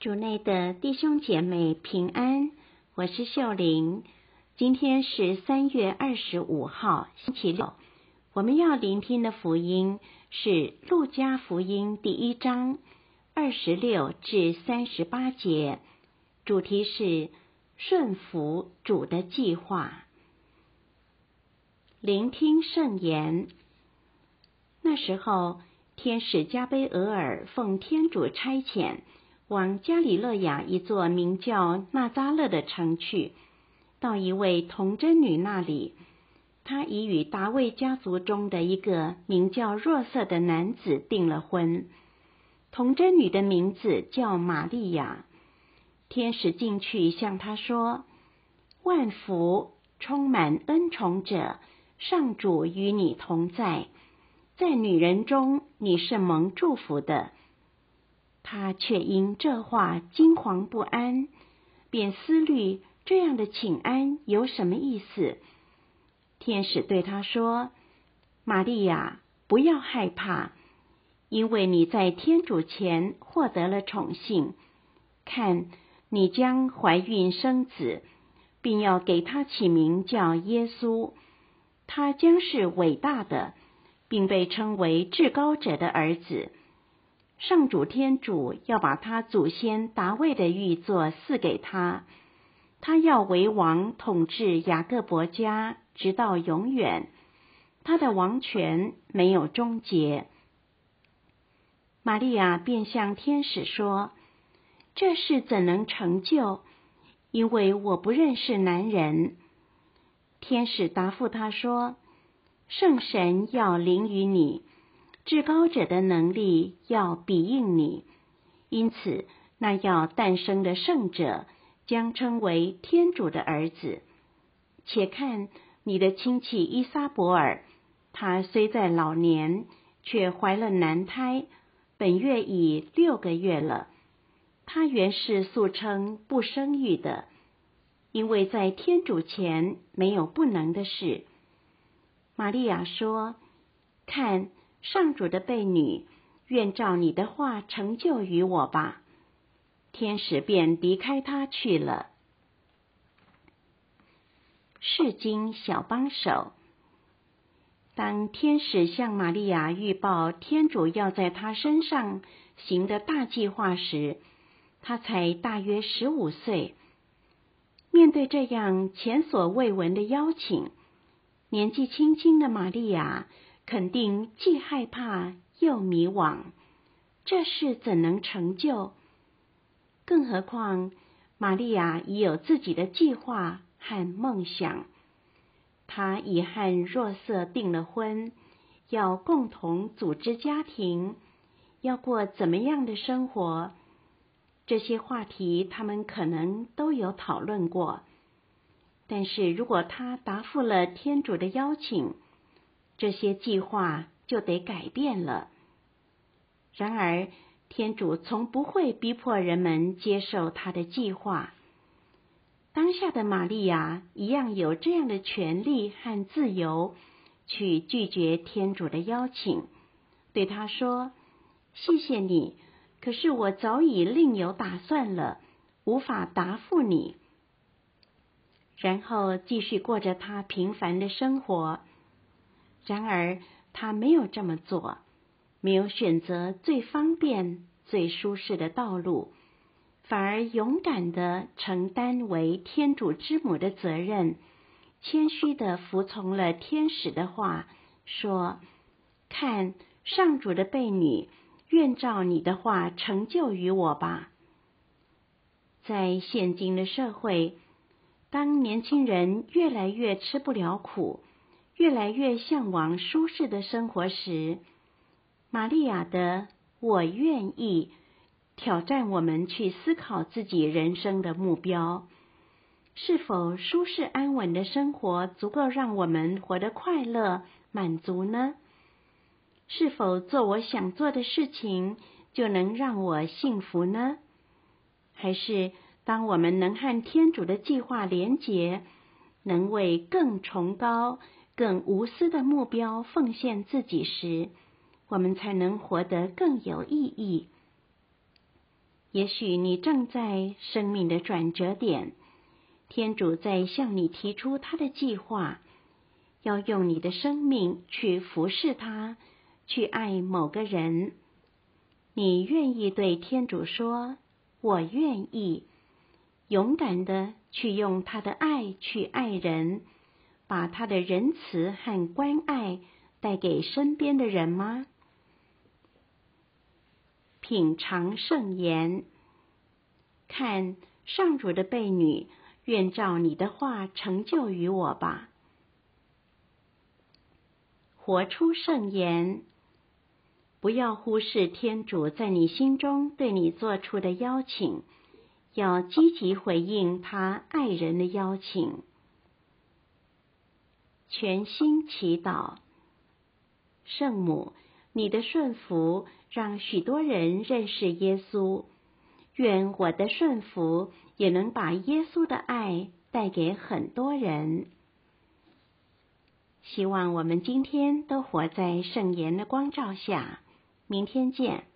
主内的弟兄姐妹平安，我是秀玲。今天是三月二十五号，星期六。我们要聆听的福音是《路加福音》第一章二十六至三十八节，主题是顺服主的计划。聆听圣言。那时候，天使加贝俄尔奉天主差遣。往加里勒亚一座名叫纳扎勒的城去，到一位童贞女那里，她已与达味家族中的一个名叫若瑟的男子订了婚。童贞女的名字叫玛利亚。天使进去向她说：“万福，充满恩宠者，上主与你同在，在女人中你是蒙祝福的。”他却因这话惊惶不安，便思虑这样的请安有什么意思。天使对他说：“玛利亚，不要害怕，因为你在天主前获得了宠幸。看，你将怀孕生子，并要给他起名叫耶稣。他将是伟大的，并被称为至高者的儿子。”上主天主要把他祖先达味的玉座赐给他，他要为王统治雅各伯家，直到永远。他的王权没有终结。玛利亚便向天使说：“这事怎能成就？因为我不认识男人。”天使答复他说：“圣神要临于你。”至高者的能力要比应你，因此那要诞生的圣者将称为天主的儿子。且看你的亲戚伊莎伯尔，她虽在老年，却怀了男胎，本月已六个月了。她原是素称不生育的，因为在天主前没有不能的事。玛利亚说：“看。”上主的婢女，愿照你的话成就于我吧。天使便离开他去了。释经小帮手。当天使向玛利亚预报天主要在她身上行的大计划时，她才大约十五岁。面对这样前所未闻的邀请，年纪轻轻的玛利亚。肯定既害怕又迷惘，这事怎能成就？更何况玛利亚已有自己的计划和梦想，她已和若瑟订了婚，要共同组织家庭，要过怎么样的生活？这些话题他们可能都有讨论过。但是如果她答复了天主的邀请，这些计划就得改变了。然而，天主从不会逼迫人们接受他的计划。当下的玛利亚一样有这样的权利和自由，去拒绝天主的邀请，对他说：“谢谢你，可是我早已另有打算了，无法答复你。”然后继续过着他平凡的生活。然而，他没有这么做，没有选择最方便、最舒适的道路，反而勇敢地承担为天主之母的责任，谦虚地服从了天使的话，说：“看，上主的婢女，愿照你的话成就于我吧。”在现今的社会，当年轻人越来越吃不了苦，越来越向往舒适的生活时，玛利亚的“我愿意”挑战我们去思考自己人生的目标：是否舒适安稳的生活足够让我们活得快乐满足呢？是否做我想做的事情就能让我幸福呢？还是当我们能和天主的计划连结，能为更崇高、更无私的目标奉献自己时，我们才能活得更有意义。也许你正在生命的转折点，天主在向你提出他的计划，要用你的生命去服侍他，去爱某个人。你愿意对天主说：“我愿意。”勇敢的去用他的爱去爱人，把他的仁慈和关爱带给身边的人吗？品尝圣言，看上主的婢女，愿照你的话成就于我吧。活出圣言，不要忽视天主在你心中对你做出的邀请，要积极回应他爱人的邀请。全心祈祷，圣母。你的顺服让许多人认识耶稣，愿我的顺服也能把耶稣的爱带给很多人。希望我们今天都活在圣言的光照下，明天见。